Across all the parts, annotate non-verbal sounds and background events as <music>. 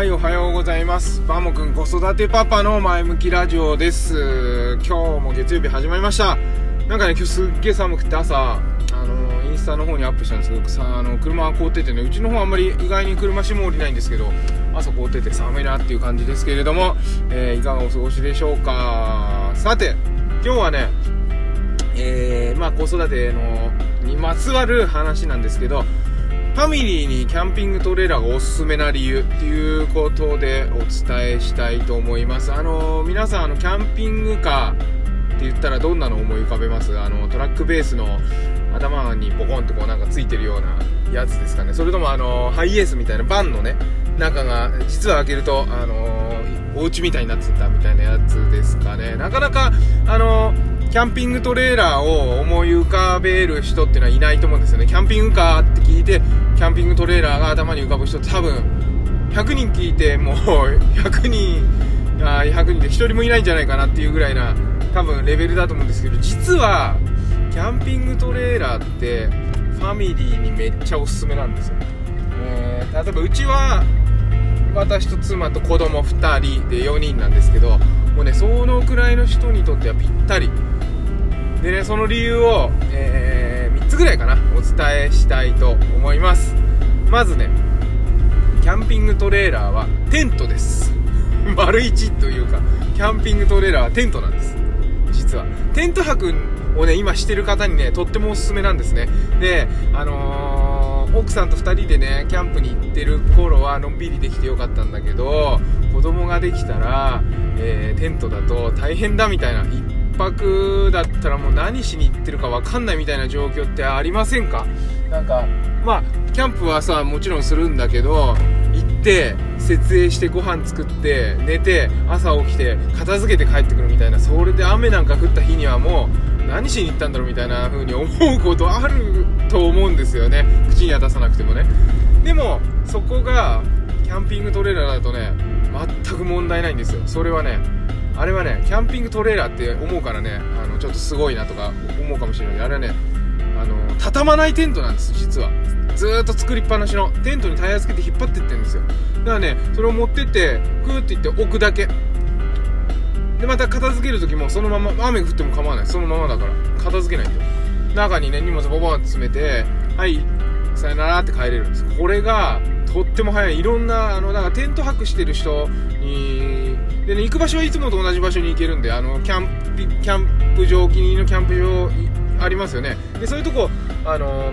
はい、おはようございます。バモくん子育てパパの前向きラジオです。今日も月曜日始まりました。なんかね、今日すっげえ寒くて朝、あの、インスタの方にアップしたんですけど、さあの、車凍っててね、うちの方あんまり意外に車霜降りないんですけど、朝凍ってて寒いなっていう感じですけれども、えーいかがお過ごしでしょうか。さて、今日はね、えー、まあ子育ての、にまつわる話なんですけど、ファミリーにキャンピングトレーラーがおすすめな理由っていうことでお伝えしたいと思います。あの皆さんあのキャンピングカーって言ったらどんなの思い浮かべます？あのトラックベースの頭にボコンってこうなんかついてるようなやつですかね。それともあのハイエースみたいなバンのね、中が実は開けるとあのお家みたいになってたみたいなやつですかね。なかなかあのキャンピングトレーラーを思い浮かべる人っていうのはいないと思うんですよね。キャンピングカーって聞いて、キャンピングトレーラーが頭に浮かぶ人って多分、100人聞いてもう <laughs> 100人、あ100人で1人もいないんじゃないかなっていうぐらいな多分レベルだと思うんですけど、実は、キャンピングトレーラーってファミリーにめっちゃおすすめなんですよ。えー例えばうちは私と妻と子供2人で4人なんですけどもうねそのくらいの人にとってはぴったりでねその理由を、えー3つぐらいかなお伝えしたいと思います。まずねキャンピングトレーラーはテントです。<laughs> 丸一というかキャンピングトレーラーはテントなんです。実は。テント泊をね今してる方にねとってもおすすめなんですね。であのー奥さんと2人でねキャンプに行ってる頃はのんびりできてよかったんだけど子供ができたら、えーテントだと大変だみたいな一泊だったらもう何しに行ってるか分かんないみたいな状況ってありませんか？なんかまあキャンプはさもちろんするんだけど行って設営してご飯作って寝て朝起きて片付けて帰ってくるみたいなそれで雨なんか降った日にはもう何しに行ったんだろうみたいな風に思うことあると思うんですよね。口には出さなくてもね。でもそこがキャンピングトレーラーだとね全く問題ないんですよ。それはねあれはねキャンピングトレーラーって思うからねあのちょっとすごいなとか思うかもしれない。あれはねあの畳まないテントなんです実は。ずっと作りっぱなしの。テントにタイヤつけて引っ張ってってるんですよ。だからねそれを持ってってグーっていって置くだけ。でまた片付ける時もそのまま雨降っても構わない。そのままだから。片付けないんだよ。中にね荷物ボボンって詰めてはいさよならって帰れるんです。これがとっても早い。いろんなあのだからテント泊してる人にでね行く場所はいつもと同じ場所に行けるんであのキャンピキャンプ場お気に入りのキャンプ場ありますよね。でそういうとこあの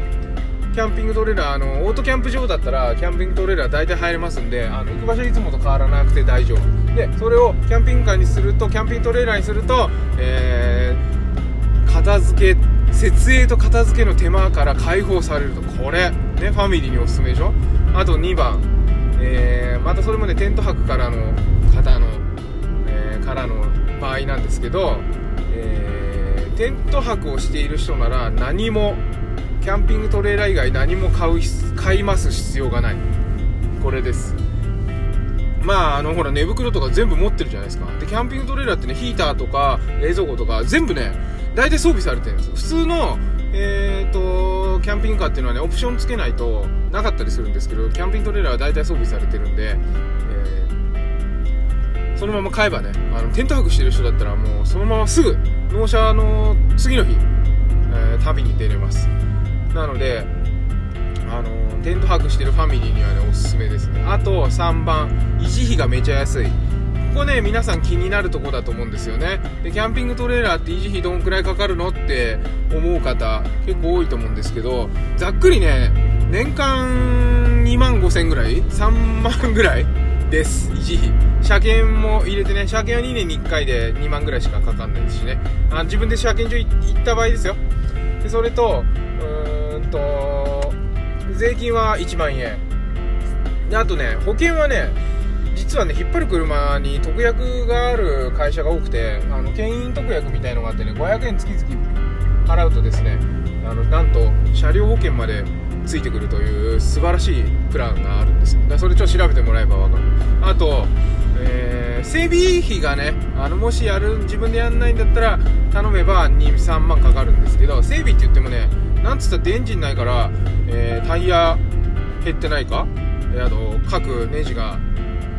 キャンピングトレーラーあのオートキャンプ場だったらキャンピングトレーラー大体入れますんであの行く場所いつもと変わらなくて大丈夫。でそれをキャンピングカーにするとキャンピングトレーラーにすると、えー片付け設営と片付けの手間から解放されると。これねファミリーにおすすめでしょ？あと2番、えーまたそれもねテント泊からの、からの場合なんですけど、えーテント泊をしている人なら何もキャンピングトレーラー以外何も買う買います必要がない。これです。まああのほら寝袋とか全部持ってるじゃないですか。でキャンピングトレーラーってねヒーターとか冷蔵庫とか全部ね大体装備されてるんですよ。普通のえー、とキャンピングカーっていうのはねオプションつけないとなかったりするんですけどキャンピングトレーラーは大体装備されてるんで、そのまま買えばねあのテント泊してる人だったらもうそのまますぐ納車の次の日、えー旅に出れます。なのであのテント泊してるファミリーにはねおすすめですね。あと3番維持費がめちゃ安い。ここね皆さん気になるとこだと思うんですよね。でキャンピングトレーラーって維持費どんくらいかかるのって思う方結構多いと思うんですけどざっくりね年間2万5千ぐらい？3万ぐらい？です。維持費。車検も入れてね車検は2年に1回で2万ぐらいしかかかんないですしね。あ自分で車検場行った場合ですよ。でそれとうーんと税金は1万円。であとね保険はね実はね引っ張る車に特約がある会社が多くてあの牽引特約みたいのがあってね500円月々払うとですねあのなんと車両保険までついてくるという素晴らしいプランがあるんです。だそれちょっと調べてもらえば分かる。あと、えー整備費がねあのもしやる自分でやんないんだったら頼めば23万かかるんですけど整備って言ってもねなんつったってエンジンないから、えータイヤ減ってないか？あと各ネジが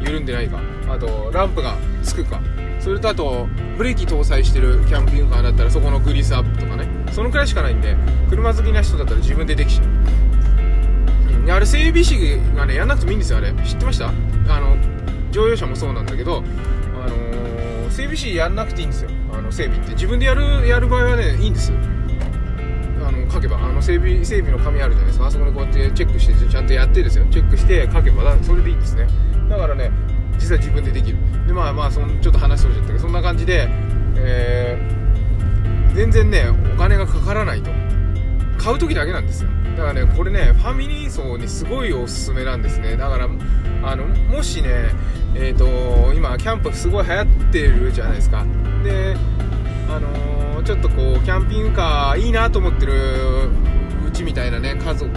緩んでないか？あとランプがつくか？それとあとブレーキ搭載してるキャンピングカーだったらそこのグリスアップとかね。そのくらいしかないんで車好きな人だったら自分でできちゃう、あれ整備士がねやんなくてもいいんですよあれ。知ってました？あの乗用車もそうなんだけど、あのー、整備士やんなくていいんですよ。あの整備って。自分でやるやる場合はねいいんですあの書けば。あの整備整備の紙あるじゃないですか。あそこにこうやってチェックしてちゃんとやってですよ。チェックして書けばそれでいいんですね。だからね実際自分でできる。でまあまあそのちょっと話しとれちゃったけどそんな感じで、えー、全然ねお金がかからないと。買う時だけなんですよ。だからねこれねファミリー層にすごいおすすめなんですね。だからあのもしねえっ、ー、と今キャンプすごい流行ってるじゃないですか。であのー、ちょっとこうキャンピングカーいいなと思ってるうちみたいなね家族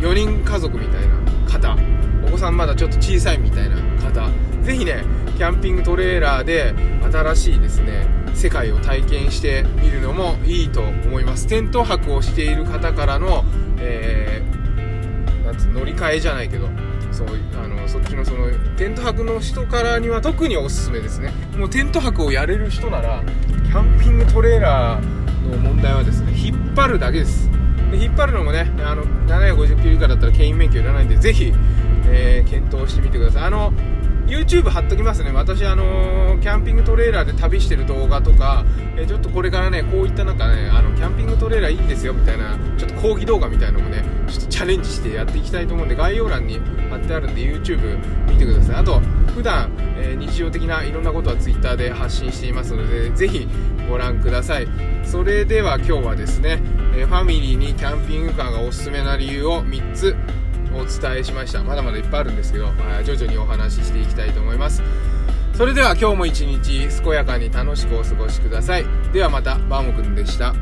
4人家族みたいな方お子さんまだちょっと小さいみたいな方ぜひねキャンピングトレーラーで新しいですね世界を体験してみるのもいいと思います。テント泊をしている方からの、えー、なんつ乗り換えじゃないけどそうあのそっちのそのテント泊の人からには特におすすめですね。もうテント泊をやれる人ならキャンピングトレーラーの問題はですね引っ張るだけです。で引っ張るのもねあの750キロ以下だったら牽引免許いらないんでぜひえー、検討してみてください。あの YouTube 貼っときますね。私あのー、キャンピングトレーラーで旅してる動画とか、えー、ちょっとこれからねこういったなんかねあのキャンピングトレーラーいいんですよみたいなちょっと講義動画みたいなのもねちょっとチャレンジしてやっていきたいと思うんで概要欄に貼ってあるんで YouTube 見てください。あと普段、えー、日常的ないろんなことは Twitter で発信していますのでぜひご覧ください。それでは今日はですね、えファミリーにキャンピングカーがおすすめな理由を3つお伝えしました。まだまだいっぱいあるんですけど、まあ、徐々にお話ししていきたいと思います。それでは今日も一日健やかに楽しくお過ごしください。ではまたバーモくんでした。